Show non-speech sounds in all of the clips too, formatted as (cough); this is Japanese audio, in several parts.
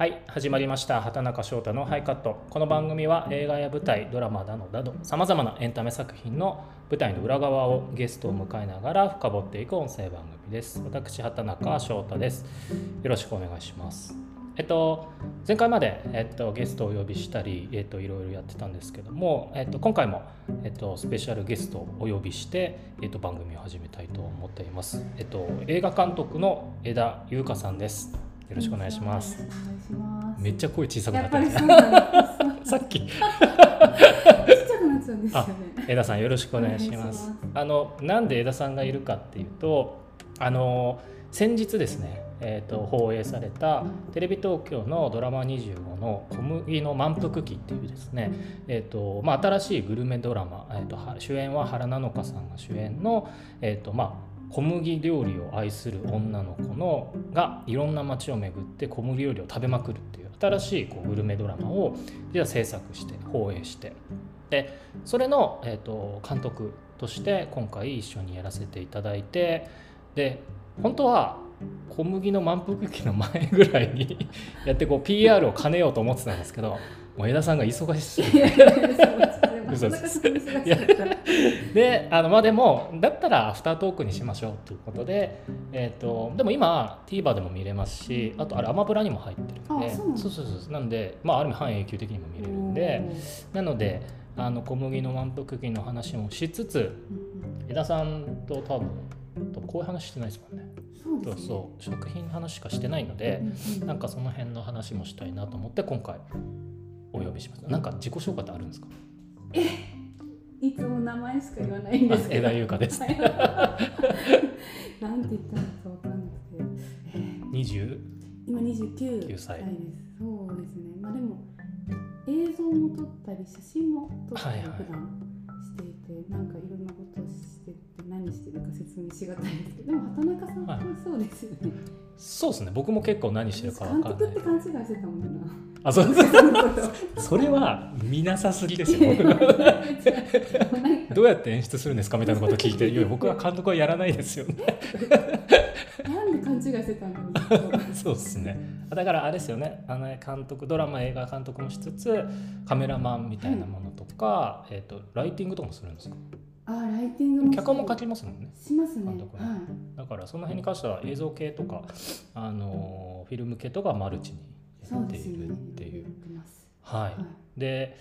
はい始まりました。畑中翔太のハイカット。この番組は映画や舞台ドラマなどなどさまざまなエンタメ作品の舞台の裏側をゲストを迎えながら深掘っていく音声番組です。私畑中翔太です。よろしくお願いします。えっと、前回まで、えっと、ゲストをお呼びしたり、えっと、いろいろやってたんですけども、えっと、今回も、えっと、スペシャルゲストをお呼びして、えっと、番組を始めたいと思っています、えっと、映画監督の枝優香さんです。よろしくお願いします。めっちゃ声小さくなってる。(laughs) さっき。あ、枝さんよろしくお願いします。あのなんで枝さんがいるかっていうと、あの先日ですね。えーと、放映されたテレビ東京のドラマ25の「小麦の満腹期」っていうですね、えーとまあ、新しいグルメドラマ、えーと、主演は原菜乃華さんが主演の、えーとまあ、小麦料理を愛する女の子のがいろんな街を巡って小麦料理を食べまくるっていう新しいこうグルメドラマを実は制作して放映してでそれの、えーと、監督として今回一緒にやらせていただいてで本当は小麦の満腹期の前ぐらいに (laughs) やってこう PR を兼ねようと思ってたんですけどもう枝さんが忙しすぎて。(laughs) 嘘ですであのまあでもだったらアフタートークにしましょうということで、えーと、でも今 TVer でも見れますしあとあれアマプラにも入ってるんで。そうそうそうなんで、まあ、ある意味半永久的にも見れるんで。なのであの小麦の満腹期の話もしつつ枝さんと多分こういう話してないですもんね。そう、ね、そう食品の話しかしてないので、うんうん、なんかその辺の話もしたいなと思って今回お呼びします。なんか自己紹介ってあるんですか？えいつも名前しか言わないんですけど。枝優香です。(laughs) なんて言ったらかわかんなくて、え。ー、20? 今29歳です。そうですね。まあでも映像も撮ったり写真も撮ったり普段していて、はいはい、なんかいろんなことをしてて何してるか説明しがたいんですけど。でも畑中さんはそうですよね、はい、そうですね。僕も結構何してるか分かんない。監督って勘違いしてたもんなあそう。(laughs) それは見なさすぎですよ。(laughs) どうやって演出するんですかみたいなこと聞いて (laughs) いや僕は監督はやらないですよね。なんで勘違いしてたんだろうそうですね。だからあれですよね。あの監督ドラマ映画監督もしつつカメラマンみたいなものとか、はい、えーと、ライティングとかもするんですか？あライティングも脚本も書きますもんね。しますね、はい、だからその辺に関しては映像系とかあのフィルム系とかマルチにっているっていう。はい、で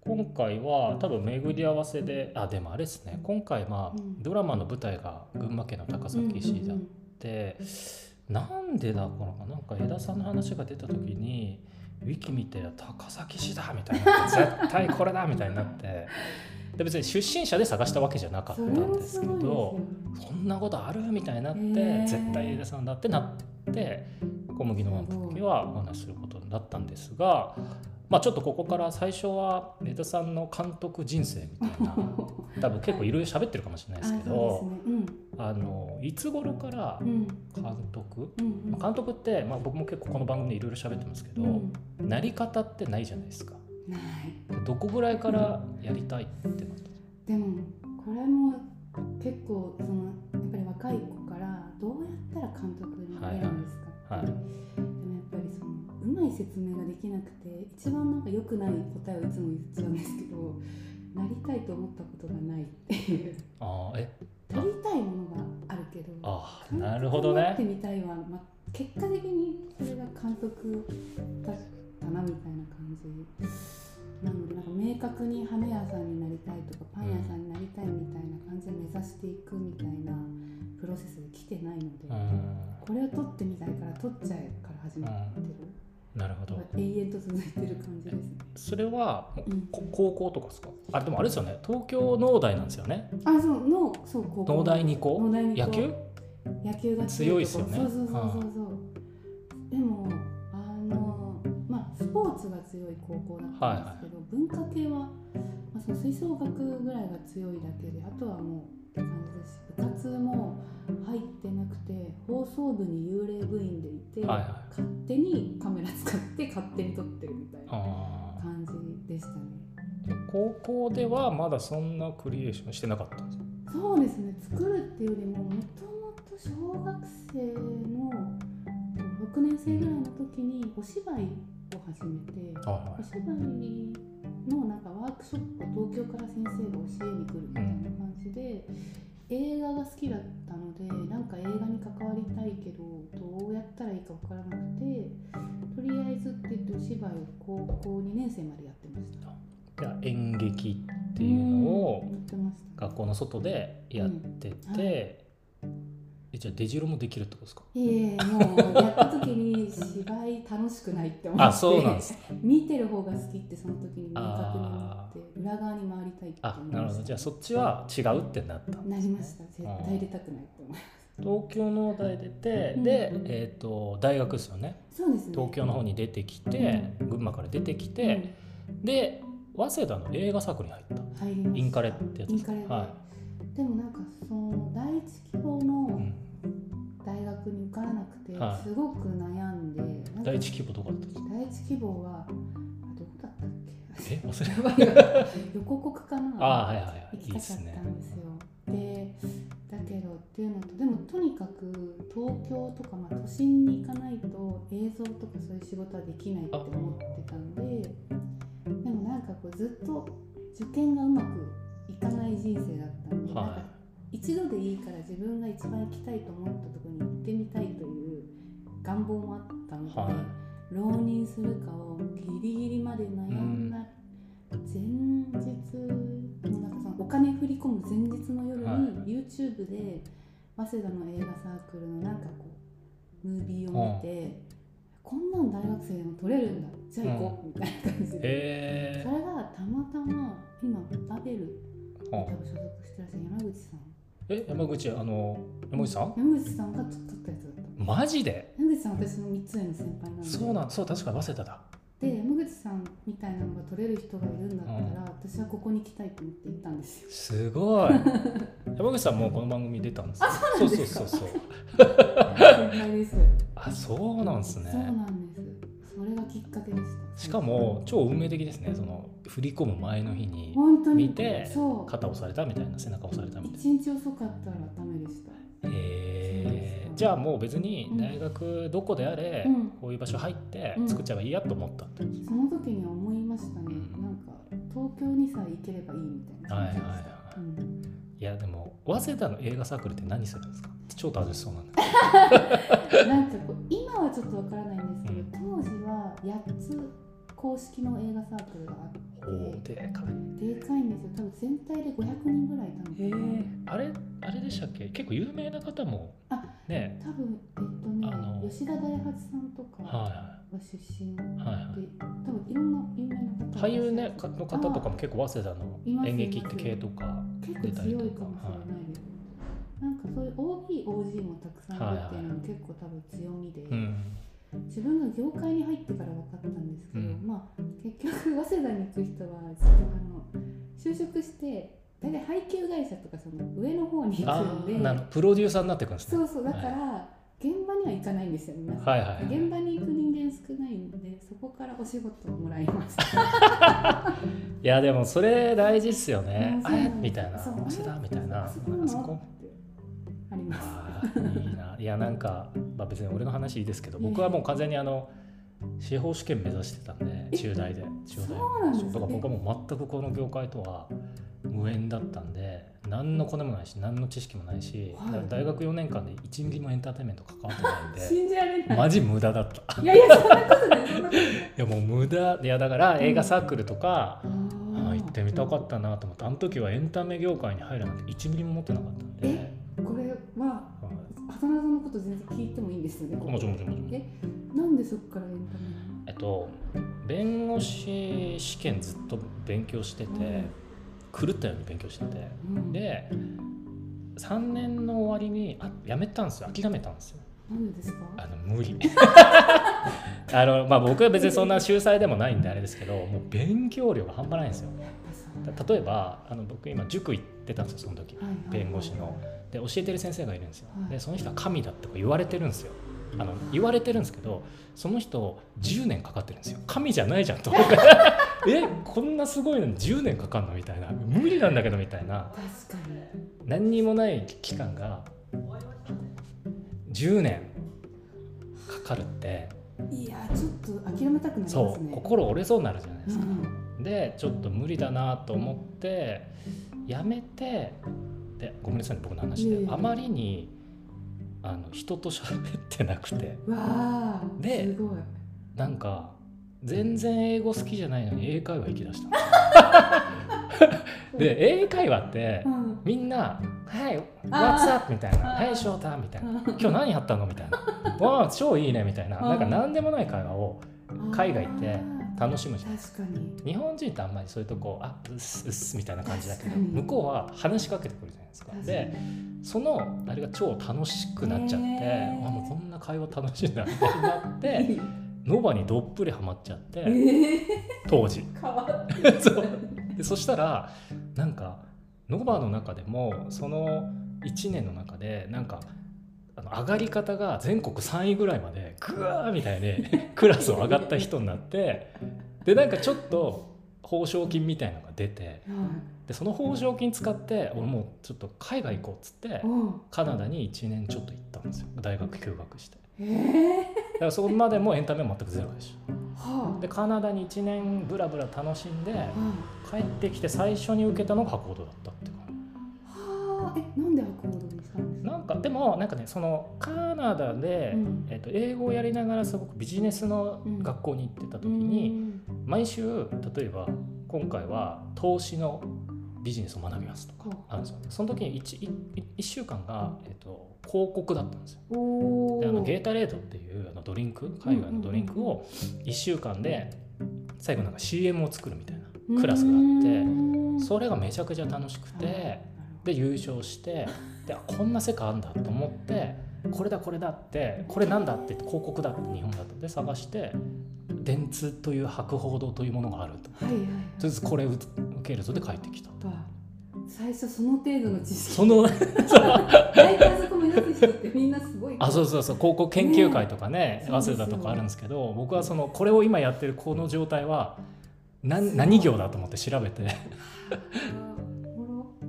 今回は多分巡り合わせであでもあれですね。今回まあ、ドラマの舞台が群馬県の高崎市だって、うなんでだこのなんか枝さんの話が出た時にウィキ見て高崎市だみたいな (laughs) 絶対これだみたいになって。で別に出身者で探したわけじゃなかったんですけどそんなことあるみたいになって、絶対枝さんだってなって小麦の満腹期はお話しすることになったんですが。まあ、ちょっとここから最初は江田さんの監督人生みたいな (laughs) 多分結構いろいろ喋ってるかもしれないですけど、あのいつ頃から監督、監督って、まあ、僕も結構この番組でいろいろ喋ってますけど、なり方ってないじゃないですか。どこぐらいからやりたいってなったでもこれも結構そのやっぱり若い子からどうやったら監督になれるんですか、はい。はい、でもやっぱりそのうまい説明ができなくて一番なんか良くない答えをいつも言っちゃうんですけどなりたいと思ったことがないっていう。あえ？なりたいものがあるけどあなるほどね。ってみたいは、まあ、結果的にそれが監督だったなみたいな感じ。なのでなんか明確に花屋さんになりたいとかパン屋さんになりたいみたいな感じで目指していくみたいなプロセスで来てないので、これを取ってみたいから取っちゃえから始まってる。なるほど。永遠と続いてる感じですね。それは、うん、高校とかですか？あでもあれですよね。東京農大なんですよね。あそう農そう高校。農大二校野球？野球が強いですよね。そうそうそうそうそう。でもポーツが強い高校だったんですけど、はいはい、文化系は、まあ、その吹奏楽ぐらいが強いだけであとはもうって感じです。し部活も入ってなくて放送部に幽霊部員でいて、はいはい、勝手にカメラ使って勝手に撮ってるみたいな感じでしたね。高校ではまだそんなクリエーションしてなかったんですか？そうですね。作るっていうよりももともと小学生の頃6年生ぐらいの時にお芝居を始めて、はお芝居のなんかワークショップを東京から先生が教えに来るみたいな感じで、映画が好きだったのでなんか映画に関わりたいけどどうやったらいいか分からなくてとりあえずって言ってお芝居を高校2年生までやってました。演劇っていうのを学校の外でやってて、えじゃあ出城もできるってことですか？いえいえもうやった時に芝居楽しくないって思って。あそうなんです (laughs) 見てる方が好きってその時に明確に思あって裏側に回りたいってあ思いました。なるほど。じゃあそっちは違うってなった。んなりました。絶対出たくないって思います。東京の大出て、うん。で、えー、と大学ですよね。そうですね。東京の方に出てきて、群馬から出てきて、で早稲田の映画サークルに入った。インカレってやつですインカレで、もなんかその第一希望のん、大学に受からなくて、はい。すごく悩んでなんか第一希望どこだったんですか？第一希望はあどこだったっけ？え忘れ横国 (laughs) かな？あはいはいはい。行きたかったんですよ。でだけどっていうのとでもとにかく東京とか、まあ、都心に行かないと映像とかそういう仕事はできないって思ってたんででもなんかこうずっと受験がうまくいかない人生だったんで、はか一度でいいから自分が一番行きたいと思ったところに行ってみたいという願望もあったので、はい。浪人するかをギリギリまで悩んだ。前日もなんかそのお金振り込む前日の夜にはい。YouTube で早稲田の映画サークルのなんかこうムービーを見て、こんなん大学生でも撮れるんだ。じゃあ行こう、みたいな感じで、へそれがたまたま今バベルにーあ多分所属してらっしゃる山口さん。え山口あの山口さん？山口さんが撮ったやつだった。マジで？山口さんは私の3つ上の先輩なので。そうなんそう確か早稲田だ。で山口さんみたいなのが撮れる人がいるんだったら、私はここに来たいと思って行ったんですよ。すごい。(laughs) 山口さんもこの番組出たんですあそうなんですか？そうそうそう。そうあそうなんですそうねなんきっかけでした。しかも超運命的ですね。その振り込む前の日に本当に見て肩押されたみたいな背中押されたみたいな。一日遅かったらダメでしたえー、じゃあもう別に大学どこであれ、うん。こういう場所入ってうん。作っちゃえばいいやと思ったって、その時には思いましたね、うん。なんか東京にさえ行ければいいみたいな。はいはい感じでした、はい。うんいやでも早稲田の映画サークルって何するんですか？超楽しそうなんだ (laughs) なんか今はちょっとわからないんですけど、うん。当時は8つ公式の映画サークルがあってでかいでかい。んですよ多分全体で500人ぐらいいたのかな、あれあれでしたっけ？結構有名な方もあね。多分えっとねあの吉田大八さんとかはは出身で、いはいはい。多分いろんな有名な方が俳優ねかの方とかも結構早稲田の演劇って系とか結構出たりとか。強いかもしれないです、なんかそういう OBOG もたくさんいるっていうのも結構多分強みで、うん自分が業界に入ってから分かったんですけど、うん。まあ結局早稲田に行く人はあの就職して大体配給会社とかその上の方に行あくんでプロデューサーになっていくんですね。そうそうだから、現場には行かないんですよ皆さん、はいはいはい。現場に行く人間少ないんでそこからお仕事をもらいます。(laughs) いやでもそれ大事っすよね。あれ？みたいな。そう早稲田みたいな。あそこありますいやなんか、まあ、別に俺の話いいですけど僕はもう完全にあの司法試験目指してたんでえ中大で中大で。すかだから僕はもう全くこの業界とは無縁だったんで何のコネもないし何の知識もないし、はい。大学4年間で1ミリもエンターテインメント関わってないんで信じられない。マジ無駄だった。いいやいやそんなことないい。やもう無駄。いやだから映画サークルとか、ああー行ってみたかったなと思ってあの時はエンタメ業界に入るなんて1ミリも持ってなかったんで。え、これははいこと全然聞いてもいいんですよねもちろんもちろんもちろん。えなんでそこからエンタメえっと弁護士試験ずっと勉強してて、狂ったように勉強してて。に、うん、で3年の終わりにあやめたんですよ。諦めたんですよ。なんでですか？あの無理。(laughs) あの、まあ、僕は別にそんな秀才でもないんであれですけどもう勉強量が半端ないんですよ。例えばあの僕今塾行ってたんですよその時。はいはい弁護士の。で教えてる先生がいるんですよ。はい。でその人は神だって言われてるんですよ。あの言われてるんですけどその人10年かかってるんですよ。神じゃないじゃんと (laughs) えこんなすごいのに10年かかんのみたいな。無理なんだけどみたいな。確かに。何にもない期間が10年かかるって。いやちょっと諦めたくなりますそうね心折れそうになるじゃないですか。うん。でちょっと無理だなと思ってやめて。でごめんなさいね僕の話で。あまりにあの人と喋ってなくて。わあですごい。なんか全然英語好きじゃないのに英会話行きだした。(laughs) で英会話ってうん。みんな「はいあ What's up?」みたいな「あーはい翔太」みたいな。うん「今日何やったの?」みたいな「わあ超いいね」みたいな。うん。なんか何でもない会話を海外ってあ楽しむじゃん。ー確かに。日本人ってあんまりそういうとこあうっすうっすみたいな感じだけど向こうは話しかけてくるじゃないですか。でそのあれが超楽しくなっちゃって、あもうこんな会話楽しいんだみたいになって (laughs) ノバにどっぷりハマっちゃってえー、当時。(laughs) 変わってる。(laughs) そう。でそしたらなんかノバの中でもその1年の中でなんかあの上がり方が全国3位ぐらいまでグワーみたいに (laughs) クラスを上がった人になってでなんかちょっと報奨金みたいなのが出てでその報奨金使って俺もうちょっと海外行こうっつってうん。カナダに1年ちょっと行ったんですよ。大学休学して。え。ー、だからそこまでもエンタメは全くゼロでしはょでカナダに1年ブラブラ楽しんであ、帰ってきて最初に受けたのが博報堂だったっていうか。はあ。えなんで博報堂なんかでもなんかねそのカナダで、うん。えっと英語をやりながらすごくビジネスの学校に行ってた時に、毎週例えば今回は投資のビジネスを学びますとかう。んあるんですよその時に 1, 1週間が、えっと広告だったんですよ。おであのゲーータレードっていうあのドリンク海外のドリンクを1週間で最後なんか CM を作るみたいなクラスがあってそれがめちゃくちゃ楽しくてで優勝してであこんな世界あんだと思ってこれだこれだってこれなんだって言って広告だって日本だと。で探して電通という博報堂というものがあると。はいはいはい。とりあえずこれ受けるぞで帰ってきた。わ最初その程度の知識。その (laughs) 大体あそこ目指す人ってみんなすごいあそうそうそう。高校研究会とかねね早稲田とかあるんですけど僕はそのこれを今やってるこの状態は何何業だと思って調べて (laughs)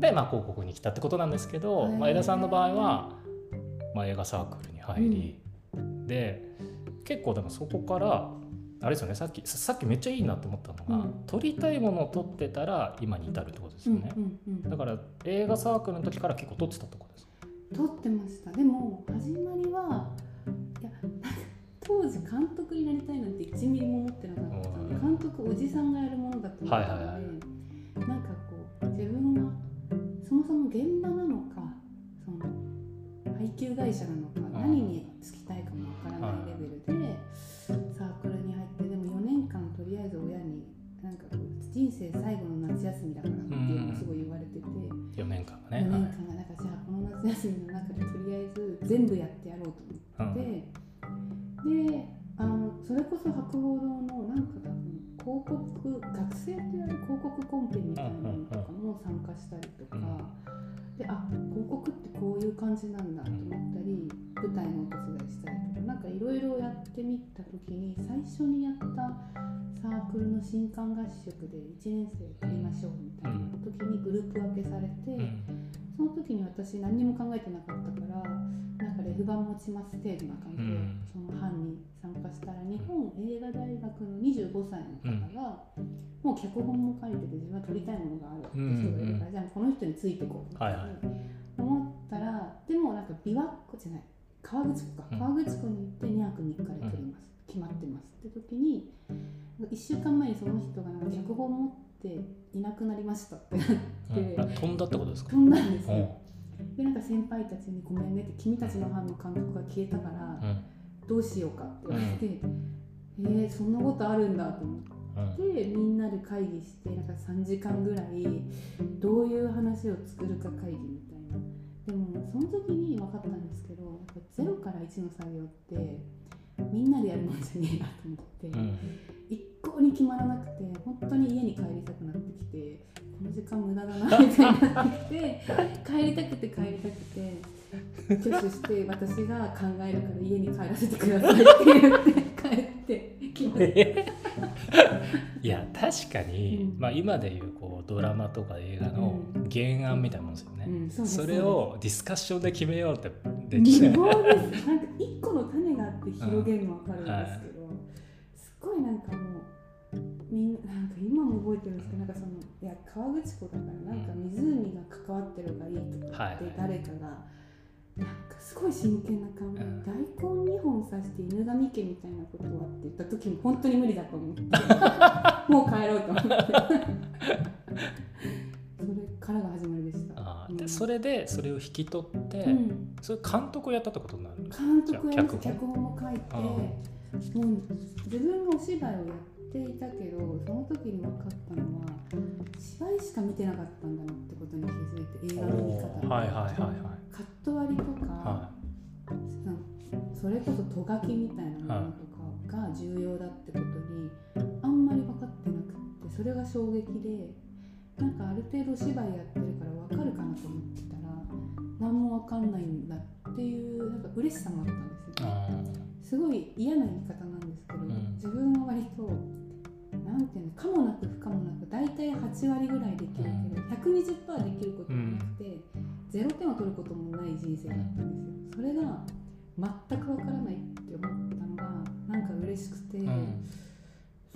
で、まあ、広告に来たってことなんですけど、まあ、江田さんの場合は、まあ、映画サークルに入り、で結構でもそこからあれですよねさっきささっきめっちゃいいなと思ったのが、うん。撮りたいものを撮ってたら今に至るってことですよね、うんうんだから映画サークルの時から結構撮ってたってことです撮ってました。でも始まりはいや (laughs) 当時監督になりたいなんて1ミリも思ってなかったんで監督おじさんがやるものだと思ったので、はいはいはい。なんかこう自分がそもそも現場なのかその配給会社なのかん何に就きたいかもわからないレベルでサークルに入ってでも4年間とりあえず親になんかこう人生最後の夏休みだからっていうのをすごい言われてて。4年間が4ね、年間がなんかじゃあこの夏休みの中でとりあえず全部やってやろうとはい思って、であのそれこそ博報堂のなんか多分広告学生とやる広告コンペみたいな感じなんだと思ったり舞台のお手伝いしたりとかなんかいろいろやってみた時に最初にやったサークルの新刊合宿で1年生やりましょうみたいな時にグループ分けされて。うん。その時に私何にも考えてなかったからなんかレフ板持ちます程度な感じで、うん。その班に参加したら日本映画大学の25歳の方が、もう脚本も書いてて自分は撮りたいものがあるって人がいるから、じゃあこの人についてこうはいはい思ったらでもなんか琵琶湖じゃない。河口湖か、うん。河口湖に行って2泊3日で撮ります、決まってます。って時に1週間前にその人がなんか脚本持っていなくなりましたってなって。飛んだってことですか？飛んだんですよ、うん。でなんか先輩たちに「ごめんね」って「君たちの班の監督が消えたからうん。どうしようか」って言われて「えー、そんなことあるんだ」と思うん。ってみんなで会議してなんか3時間ぐらいどういう話を作るか会議みたいなでもその時に分かったんですけどやっぱ0から1の作業ってみんなでやるもんじゃねえなと思って、うん。一向に決まらなくて本当に家に帰りたくなってきてこの時間無駄だなみたいになってきて帰りたくて帰りたくて挙手して私が考えるから家に帰らせてくださいって言って帰ってきました。(laughs) いや確かに、うん。まあ、今でいうこうドラマとか映画の原案みたいなもんですよね、うんそれをディスカッションで決めようってで無謀ですなんか一個の種があって広げるの分かるんですけど、すごいなんかもうみんななんか今も覚えてるんですけどなんかそのいや河口湖だからなんか湖が関わってるがいい。とかって誰かが。なんかすごい真剣な顔で、うん、大根2本刺して犬神家みたいなことはって言った時に本当に無理だと思って (laughs) もう帰ろうと思ってそれでそれを引き取って、うん、それ監督をやったってことになる監督や脚脚本も書いてもう自分がお芝居をやっていたけどその時に分かったのは芝居しか見てなかったんだなってことに気づいて映画の見方はいはいはいはい。カット割りとか、はい、それこそとがきみたいなものとかが重要だってことにあんまり分かってなくってそれが衝撃でなんかある程度芝居やってるから分かるかなと思ってたら何も分かんないんだっていうなんか嬉しさもあったんですよ、ね、すごい嫌な言い方なんですけど、うん、自分は割となんていうのかもなく不可もなく大体8割ぐらいできるけど120%できることもなくて、0点を取ることもない人生だったんですよ。それが全くわからないって思ったのがなんか嬉しくて、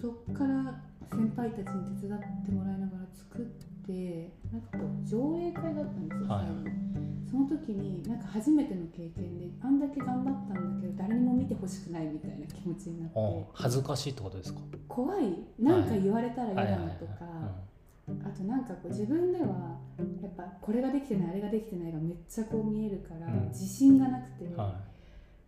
そっから先輩たちに手伝ってもらいながら作ってなんかこう上映会だったんですよ、はい、その時になんか初めての経験であんだけ頑張ったんだけど誰にも見てほしくないみたいな気持ちになって。恥ずかしいってことですか？怖い。なんか言われたら嫌だなとか、あとなんかこう自分ではやっぱこれができてないあれができてないがめっちゃこう見えるから、自信がなくて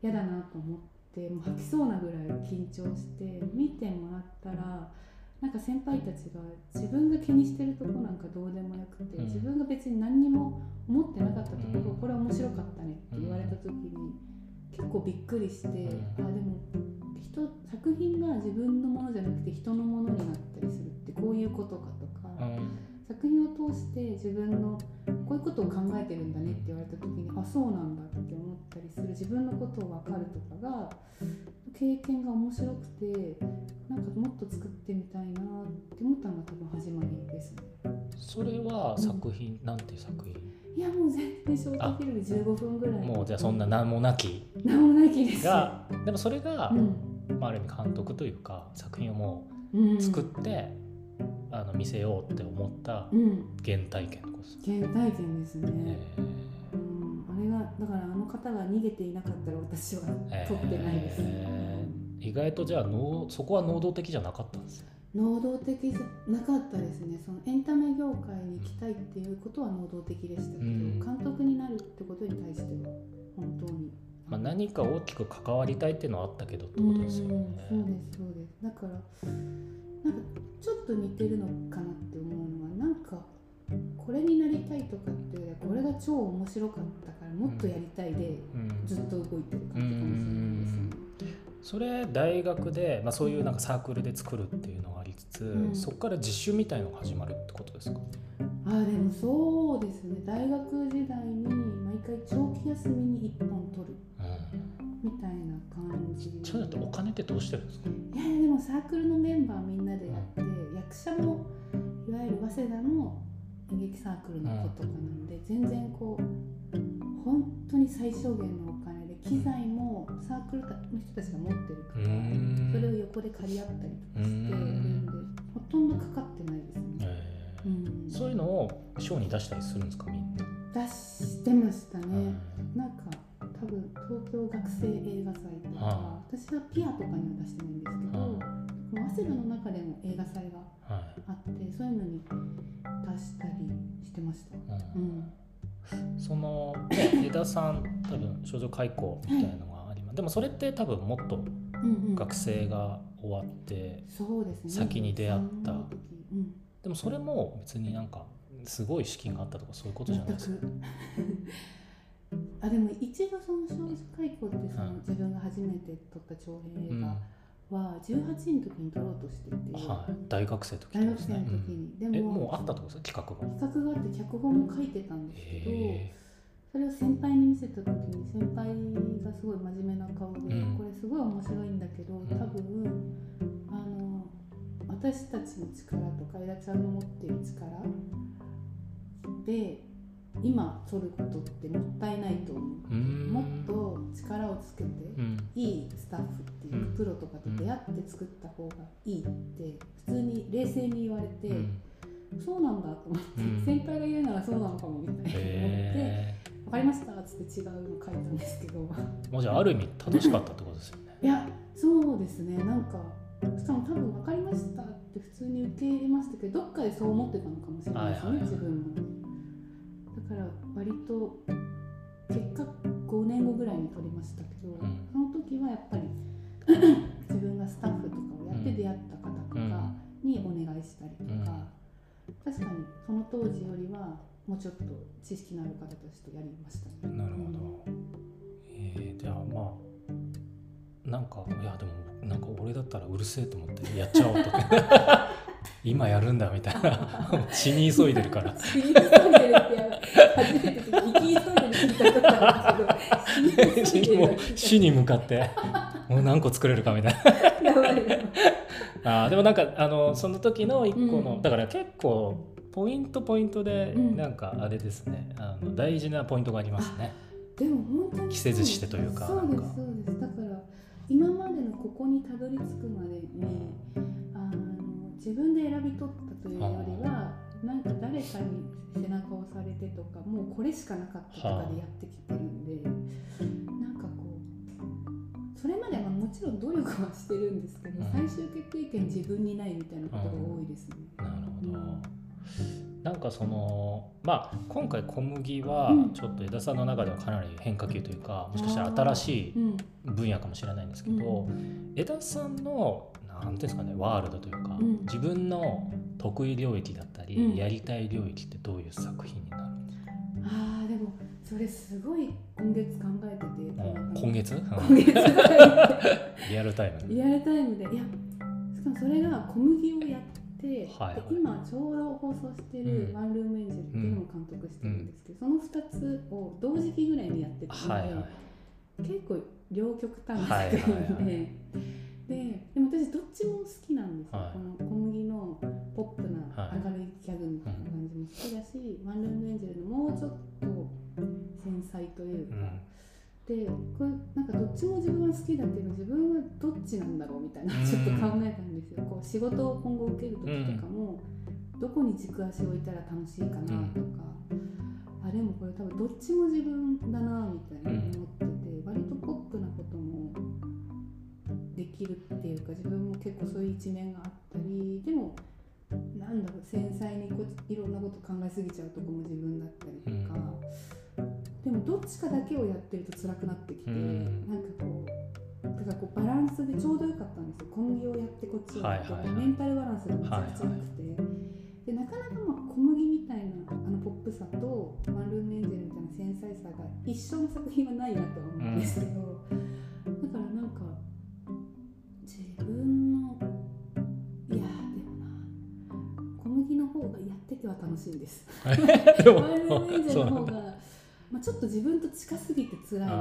嫌だなと思ってもう吐きそうなぐらい緊張して見てもらったら。なんか先輩たちが自分が気にしてるとこなんかどうでもよくて、自分が別に何にも思ってなかったところこれ面白かったねって言われた時に結構びっくりして、あでも人作品が自分のものじゃなくて人のものになったりするってこういうことかとか、作品を通して自分のこういうことを考えてるんだねって言われた時にあそうなんだって思ったりする。自分のことを分かるとかが経験が面白くてなんかもっと作ってみたいなって思ったのが多分始まりですね。それは作品、うん、なんていう作品？いやもう全然ショートフィルム15分ぐらい。もうじゃあそんな名もなき。名もなきです。がでもそれが、うん、まあ、ある意味監督というか作品をもう作って、うん、あの見せようって思った原体験のことです、原体験ですね、えーあれがだからあの方が逃げていなかったら私は撮ってないです、えー、意外とじゃあ能そこは能動的じゃなかったんです能動的じゃなかったですね。そのエンタメ業界に行きたいっていうことは能動的でしたけど、うん、監督になるってことに対しては本当に。まあ、何か大きく関わりたいっていうのはあったけどってことですよね。うそうですそうです。だからなんかちょっと似てるのかなって思うのはなんかこれになりたいとかっていうよりはこれが超面白かったからもっとやりたいでずっと動いてる感じかもしれない。ですね。それ大学で、まあ、そういうなんかサークルで作るっていうのがありつつ、うん、そこから実習みたいのが始まるってことですか？あでもそうですね。大学時代に毎回長期休みに1本取る、みたいな感じ。それだとお金ってどうしてるんですか？いやでもサークルのメンバーみんなでやって、うん、役者もいわゆる早稲田の演劇サークルの子とかなんで、全然こう本当に最小限のお金で機材もサークルの人たちが持ってるからそれを横で借り合ったりとかしてるんでほとんどかかってないですね、えー、うん、そういうのをショーに出したりするんですかみんな？出してましたね、なんか多分東京学生映画祭とか私はピアとかには出してないんですけど早稲田の中でも映画祭があって、はい、そういうのに出したりしてました。うん、うん、その (laughs) 江田さん多分少女開校みたいなのがあります、はい、でもそれって多分もっと学生が終わって、先に出会った、うん、でもそれも別になんかすごい資金があったとかそういうことじゃないですか。あでも一度その少女開校ってその、自分が初めて撮った長編映画、は18の時に撮ろうとしてて、はい、大学生の時、ね、大学生の時に、うん、でももうあったってことですか？企画が。企画があって脚本も書いてたんですけどそれを先輩に見せた時に先輩がすごい真面目な顔で、うん、これすごい面白いんだけど多分、あの私たちの力とか枝ちゃんの持ってる力で今取ることってもったいないと思う。もっつけて、いいスタッフっていうプロとかと出会って作った方がいいって普通に冷静に言われて、そうなんだと思って、先輩が言うならそうなのかもみたいな思って。分かりましたっつって違うの書いたんですけど。もうじゃあある意味楽しかったってことですよね。いやそうですね。なんかしかも多分分かりましたって普通に受け入れましたけどどっかでそう思ってたのかもしれないですね、自分もだから割と結果5年後ぐらいに取りましたけど、うん、その時はやっぱり (coughs) 自分がスタッフとかをやって出会った方とかにお願いしたりとか、うん、確かにその当時よりはもうちょっと知識のある方たちとやりましたね。なるほど、うん、えー、じゃあまあなんかいやでもなんか俺だったらうるせえと思ってやっちゃおうとか。(laughs) 今やるんだみたいな。(laughs) 死に急いでるから。死に急いでる初めて生き急いでる聞いたことあるけど死に死に向かってもう何個作れるかみたいな。あでもなんかあのその時の一個の、うん、だから結構ポイントポイントでなんかあれですね、うん、あの大事なポイントがありますね。でも本当に着せずしてというかそうですそうです。だから今までのここにたどり着くまでに、あの自分で選び取ったというよりはなんか誰かに背中を押されてとかもうこれしかなかったとかでやってきてるんで、なんかこうそれまではもちろん努力はしてるんですけど、最終決定権自分にないみたいなことが多いですね。なるほど、なんかそのまあ今回小麦はちょっと枝さんの中ではかなり変化球というかもしかしたら新しい分野かもしれないんですけど、枝さんの何ていうんですかねワールドというか、自分の得意領域だったり、やりたい領域ってどういう作品になる？あでもそれすごい今月考えてて今月？今月。リアルタイム (laughs) リアルタイムで。いやしかもそれが小麦をやって、はいはい、今ちょうど放送してる「ワンルームエンジェル」っていうのも監督してるんですけど、うん、その2つを同時期ぐらいにやってたので、はいはい、結構両極端な作品で。はいはいはいででも私どっちも好きなんですよ、はい、この小麦のポップな明るいギャグみたいな感じも好きだし、はい、ワンルームエンジェルのもうちょっと繊細というか、うん。でこれなんかどっちも自分は好きだけど自分はどっちなんだろうみたいなちょっと考えたんですよ。こう仕事を今後受ける時とかも、どこに軸足を置いたら楽しいかなとか、あでもこれ多分どっちも自分だなみたいな思ってて、割とポップなきるっていうか自分も結構そういう一面があったりでもなんだろう繊細にこいろんなこと考えすぎちゃうとこも自分だったりとか。でもどっちかだけをやってると辛くなってきて、うん、なんかこうだからこうバランスでちょうどよかったんですよ。小麦をやってこっちをやって、はい。はい、メンタルバランスがめちゃくちゃなくて、はいはい、でなかなかまあ小麦みたいなあのポップさとマルームエンジェルみたいな繊細さが一緒の作品はないなとは思うんですけど、うん、は楽しいんです。(laughs) マルームエンジェルの方がまあ、ちょっと自分と近すぎて辛いみたいな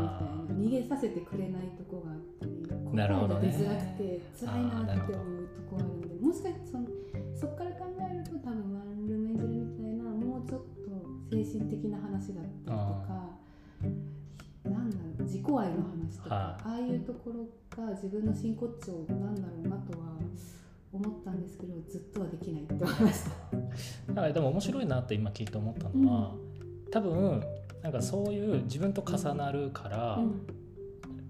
逃げさせてくれないとこがあったり答えが出づらくて辛いなって思うとこあるんでもしかしてそのそこから考えると多分ワンルームエンジェルみたいなもうちょっと精神的な話だったりとかなんだろう自己愛の話とかああいうところが自分の真骨頂なんだろうなとは思ったんですけどずっとはできないって思いました。でも面白いなって今聞いて思ったのは、うん、多分なんかそういう自分と重なるから、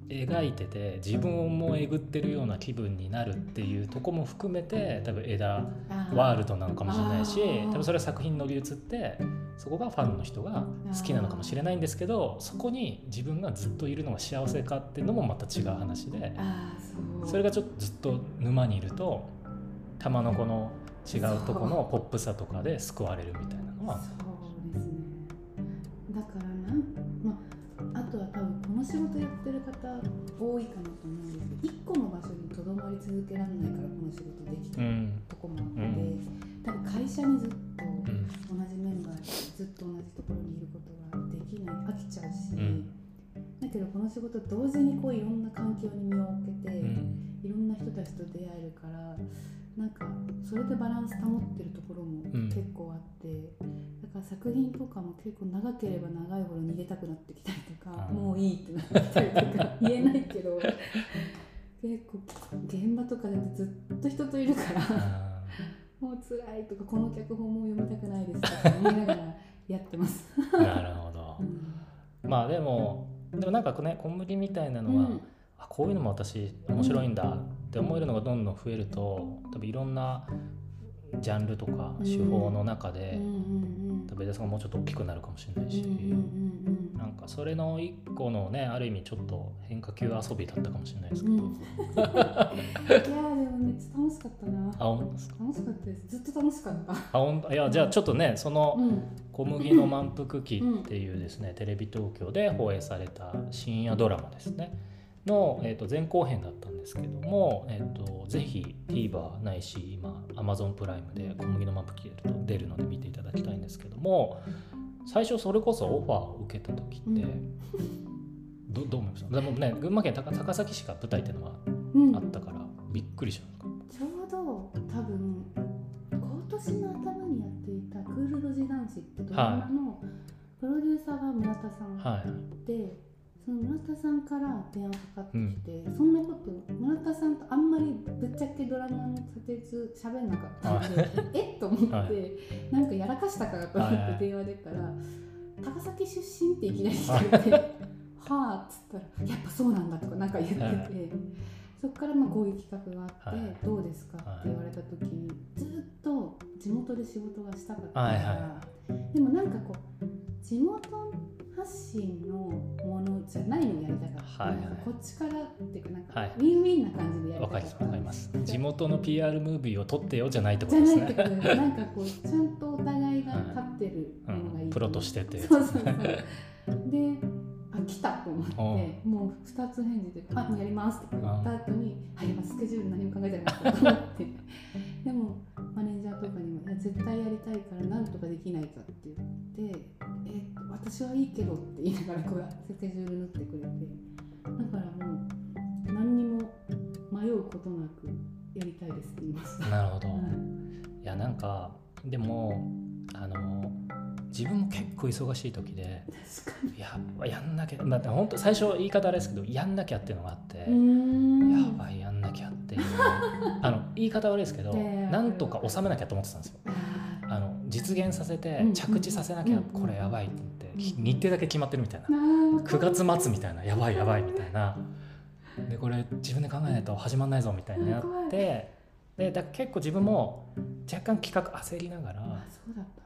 描いてて自分もえぐってるような気分になるっていうとこも含めて多分枝ワールドなのかもしれないし多分それは作品に乗り移ってそこがファンの人が好きなのかもしれないんですけどそこに自分がずっといるのが幸せかっていうのもまた違う話でそれがちょっとずっと沼にいると玉の子の違うとこのポップさとかで救われるみたいなのは。だからなんまああとは多分この仕事やってる方多いかなと思うんですけど1個の場所にとどまり続けられないからこの仕事できてるとこもあって、うん、多分会社にずっと同じメンバーでずっと同じところにいるけどこの仕事同時にこういろんな環境に身を置けて、うん。いろんな人たちと出会えるからなんかそれでバランス保ってるところも結構あって、うん、だから作品とかも結構長ければ長いほど逃げたくなってきたりとか、もういいってなったりとか (laughs) 言えないけど結構現場とかでずっと人といるからもう辛いとかこの脚本も読みたくないですとか思いながらやってます。(laughs) なるほど、うん、まあでもでもなんかね小麦みたいなのは、うん、あこういうのも私面白いんだって思えるのがどんどん増えると多分いろんなジャンルとか手法の中で、多分江田さんがもうちょっと大きくなるかもしれないし、なんかそれの一個のねある意味ちょっと変化球遊びだったかもしれないですけど、うん、い (laughs) や楽しかったな。あ本当ですか？楽しかったです。ずっと楽しかった。あ本当？いやじゃあちょっとねその「小麦の満腹期」っていうですね、テレビ東京で放映された深夜ドラマですね。の、えー、と前後編だったんですけども、えー、とぜひ TVer ないし今 Amazon プライムで小麦のマップ切れると出るので見ていただきたいんですけども最初それこそオファーを受けた時って、どどう思いました？でもね群馬県高高崎市が舞台っていうのがあったから、びっくりしました今年の頭にやっていた「クールドジ男子」ってドラマのプロデューサーが村田さんで、はい。その村田さんから電話かかってきて、うん、そんなこと村田さんとあんまりぶっちゃけドラマの撮影中喋んなかったのでえ？っ (laughs) と思って、はい、なんかやらかしたかと思って電話出たら、はい、高崎出身っていきなり聞かれてはあっつったらやっぱそうなんだとかなんか言ってて。はい。そこからまあこういう企画があって、どうですかって言われた時に元で仕事がしたかったから、でもなんかこう地元発信のものじゃないのやりたかった、はいはい、こっちからっていうかなんか、ウィンウィンな感じでやりたかった。わかります地元の PR ムービーを撮ってよじゃないってことですね。じゃないってことなんかこうちゃんとお互いが立ってるのがいい、うん、プロとしててそうそうそう。であ来たと思ってもう2つ返事で「あやります」って言った後に「はいやスケジュール何も考えてなかった」と思って。でもとかにも「いや絶対やりたいからなんとかできないか」って言って「え私はいいけど」って言いながらこうスケジュール縫ってくれてだからもう何にも迷うことなくやりたいですって言いました。なるほど、はい、いやなんかでもあの自分も結構忙しい時でいややんなきゃだって本当最初言い方あれですけどやんなきゃっていうのがあってやばいやんなきゃっていう。(laughs) あの言い方悪いですけど、なんとか収めなきゃと思ってたんですよ。あの実現させて着地させなきゃこれやばいって言って日程だけ決まってるみたいな。9月末みたいなやばいやばいみたいな。でこれ自分で考えないと始まんないぞみたいなやってでだ結構自分も若干企画焦りながら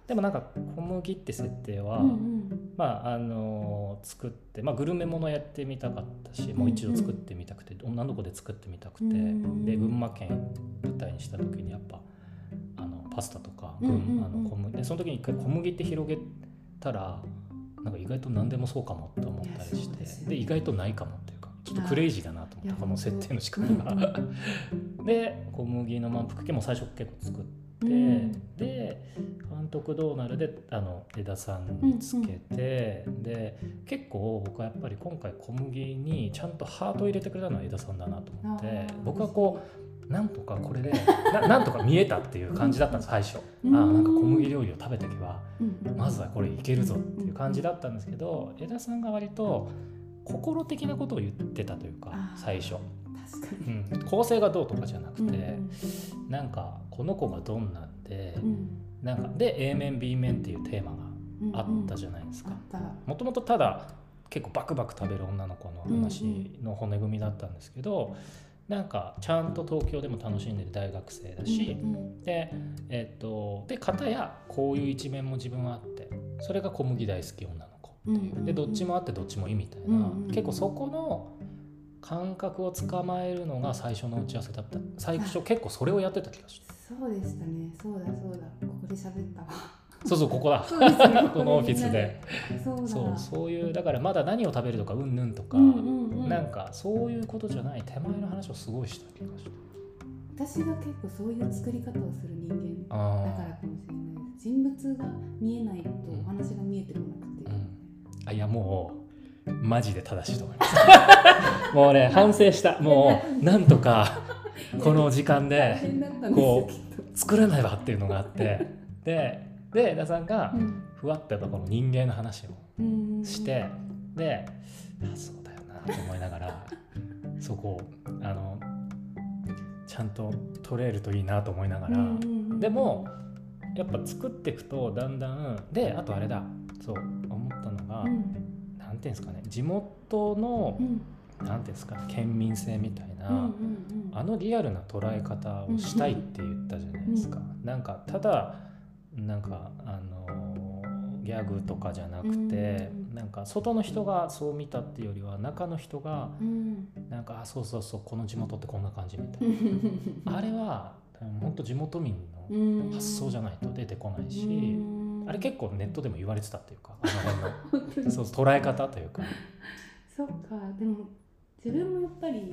でもなんか小麦って設定は、うんうん、まああのー、作って、まあ、グルメものやってみたかったし、もう一度作ってみたくて女の子で作ってみたくて、うんうん、で群馬県舞台にした時にやっぱあのパスタとか、うんうんうん、あの小麦でその時に一回小麦って広げたらなんか意外と何でもそうかもって思ったりしてで意外とないかもってちょっとクレイジーだなと思ってこの設定の仕方が。(laughs) で小麦の満腹系も最初結構作って。うん、で監督ドーナルであの江田さんにつけて、うんうん、で結構僕はやっぱり今回小麦にちゃんとハートを入れてくれたのは江田さんだなと思って僕はこうなんとかこれでな (laughs) なんとか見えたっていう感じだったんです最初、あなんか小麦料理を食べていけば、まずはこれいけるぞっていう感じだったんですけど江田さんが割と心的なことを言ってたというか最初。うん、構成がどうとかじゃなくて、うん、なんかこの子がどんなんで、うん、なんかで A 面 B 面っていうテーマがあったじゃないですか。もともとただ結構バクバク食べる女の子の話の骨組みだったんですけど、うんうん、なんかちゃんと東京でも楽しんでる大学生だし、うんうん、でえっ、とで片やこういう一面も自分はあってそれが小麦大好き女の子でどっちもあってどっちもいいみたいな、結構そこの感覚をつかまえるのが最初の打ち合わせだった。最初結構それをやってた気がしますそうでしたね。そうだそうだ。ここで喋ったわ。そうそうここだ、ね、このオフィスで。そうそういうだからまだ何を食べるとかうんぬんとか、なんかそういうことじゃない手前の話をすごいした気がして私が結構そういう作り方をする人間だからかもしれないです。人物が見えないとお話が見えてこなくて、うん、あいやもうマジで正しいと思います。(laughs) もうね反省した。もうなんとかこの時間でこう作らないわっていうのがあって。でで江田さんがふわっとやっぱこの人間の話をしてであそうだよなと思いながら (laughs) そこをあのちゃんと取れるといいなと思いながらでもやっぱ作っていくとだんだんであとあれだそうが、うん、なんていうんですかね地元の、うん、なんていうんですか県民性みたいな、うんうんうん、あのリアルな捉え方をしたいって言ったじゃないですか。うん、なんかただなんかあのギャグとかじゃなくて、うん、なんか外の人がそう見たっていうよりは中の人が、うん、なんかあそうそうそうこの地元ってこんな感じみたいな。(laughs) あれは本当地元民の発想じゃないと出てこないし、うん、あれ結構ネットでも言われてたっていうか (laughs) あの辺の。そう捉え方というか。そっか。でも自分もやっぱり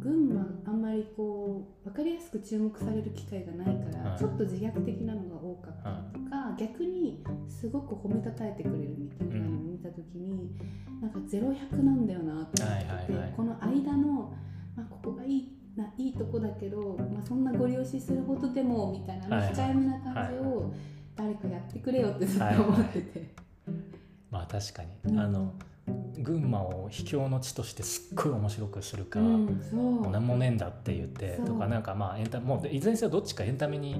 群馬あんまりこう分かりやすく注目される機会がないから、はい、ちょっと自虐的なのが多かった。りとか、はい、逆にすごく褒めたたえてくれるみたいなのを見た時に、うん、なんか0100なんだよなと思って、はいはいはい、この間の、まあ、ここがいいないいとこだけど、まあ、そんなご利用しするほどでもみたいな、控えめな感じを誰かやってくれよってずっと思ってて。はいはい、まあ確かに、あの群馬を秘境の地としてすっごい面白くするか、うん、もう。何もねえんだって言ってとかなんかまあエンタもういずれにせよどっちかエンタメに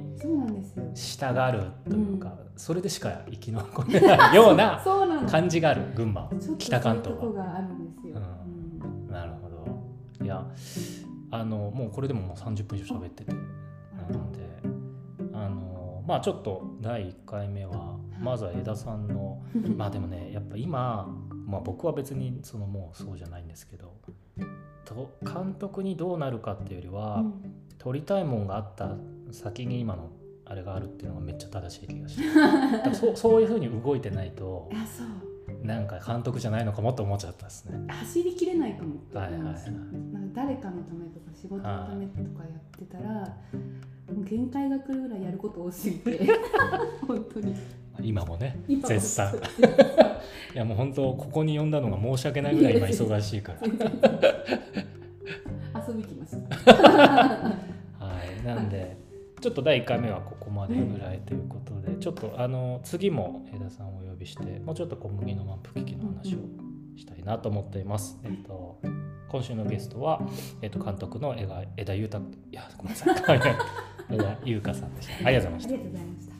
従うというか、それでしか生き残れないような (laughs) 感じがある群馬北関東は。なるほど。いやあのもうこれでももう30分以上喋ってて。なのであのまあちょっと第1回目はまずは江田さんのまあでもねやっぱ今まあ、僕は別にそのもうそうじゃないんですけどと監督にどうなるかっていうよりは、うん、撮りたいもんがあった先に今のあれがあるっていうのがめっちゃ正しい気がして。(laughs) そそういうふうに動いてないとなんか監督じゃないのかもと思っちゃったですね。走りきれないかもはいはいはい、なんか誰かのためとか仕事のためとかやってたら、もう限界が来るぐらいやること多すぎて。本当に。今もね絶賛。(laughs) いやもう本当ここに呼んだのが申し訳ないぐらい今忙しいから。遊び来ました。(laughs) はいなんでちょっと第1回目はここまでぐらいということで、ちょっとあの次も江田さん。をお呼びしてもうちょっと小麦の満腹機器の話をしたいなと思っています。えっと今週のゲストは、えっと、監督の江田裕太いやごめんなさい (laughs) 江田裕香さんでした。ありがとうございました。